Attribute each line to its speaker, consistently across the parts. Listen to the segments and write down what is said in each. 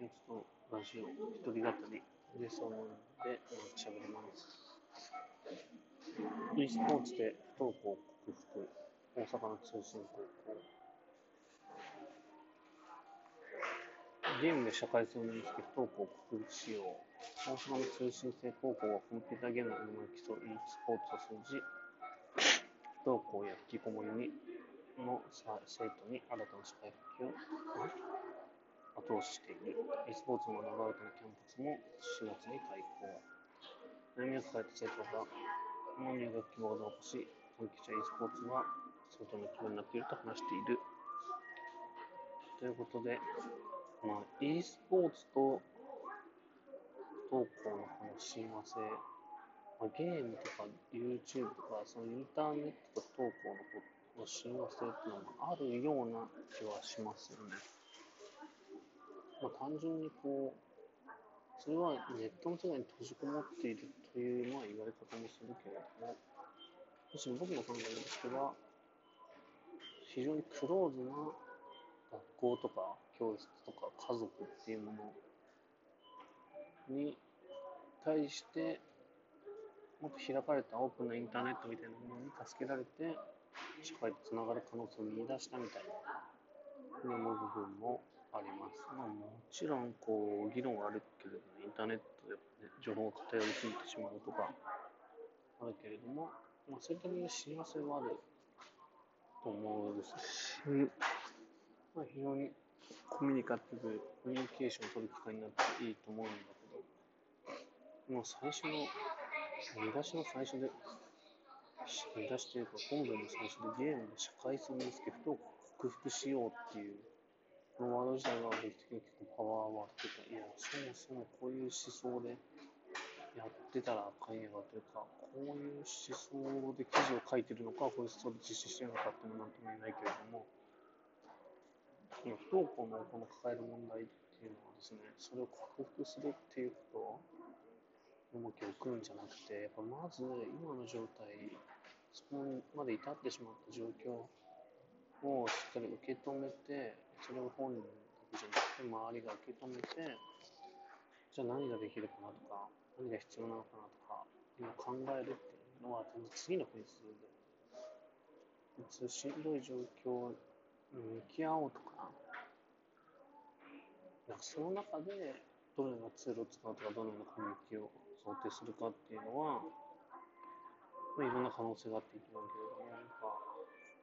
Speaker 1: ちょっとラジオ、一人語りでそう思うので、喋ります。e スポーツで不登校を克服、大阪の通信高校。ゲームで社会性を身につけ不登校を克服しよう。大阪の通信制高校はコンピューターゲームの名前競う e スポーツを通じ、不登校や引きこもりにの生徒に新たな社会復帰を後押ししている。e スポーツの長岡のキャンパスも4月に開校。悩みを抱えた生徒がの入学希望を残し、関係者 e スポーツは相当な規模になっていると話している。ということで、まあ、e スポーツと不登校のこの親和性、まあ、ゲームとか YouTube とか、そのインターネットと不登校のこの親和性っていうのもあるような気はしますよね。まあ、単純にこう、それはネットの世界に閉じこもっているという、まあ、言われ方もするけれども、むしろ僕の考えとしては、非常にクローズな学校とか教室とか家族っていうものに対して、もっと開かれたオープンなインターネットみたいなものに助けられて、社会とつながる可能性を見出したみたいな、ふうに思う部分もあります。まあ、もちろん、こう、議論はあるけれども、インターネットで、ね、情報が偏りすぎてしまうとか、あるけれども、まあ、そういった意味で親和性はあると思うですし、まあ、非常にコミュニカティブ、コミュニケーションを取る機会になっていいと思うんだけど、もう最初の、見出しの最初で、見出しというか本文の最初でゲームで社会性を見つけ、不登校克服しようっていう、このワード自体が僕的に結構パワーワードというか、いや、そもそもこういう思想でやってたらあかんやろというか、こういう思想で記事を書いてるのか、こういう思想で実施してるのかっていうのはなんとも言えないけれども、不登校のこの抱える問題っていうのはですね、それを克服するっていうことを重きを置くんじゃなくて、やっぱまず今の状態、そこまで至ってしまった状況をしっかり受け止めて、それを本人だけじゃなくて周りが受け止めて、じゃあ何ができるかなとか、何が必要なのかなとか、今考えるっていうのは次のフェーズで、いつしんどい状況に向き合おうとか、なんかその中でどのようなツールを使うとか、どのようなコミュニティを想定するかっていうのは、まあ、いろんな可能性があっていいと思うけれども、なんか、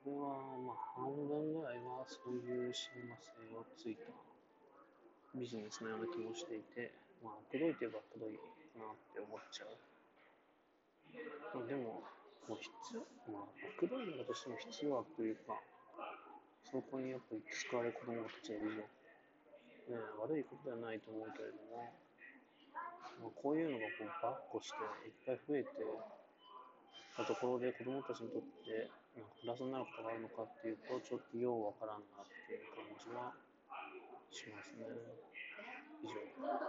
Speaker 1: これはまあ半分ぐらいはそういう親和性をついたビジネスのような気もしていて、まあ、悪どいといえば悪どいなって思っちゃう。まあ、でも、もう必要、まあ、悪どいんだとしても必要悪というか、そこにやっぱり救われ子供たちがいるよ。ね、悪いことではないと思うけれども、まあ、こういうのがこうバッコしていっぱい増えてたところで子供たちにとってなんかプラスになることがあるのかっていうと、ちょっとようわからんなっていう感じはしますね。以上。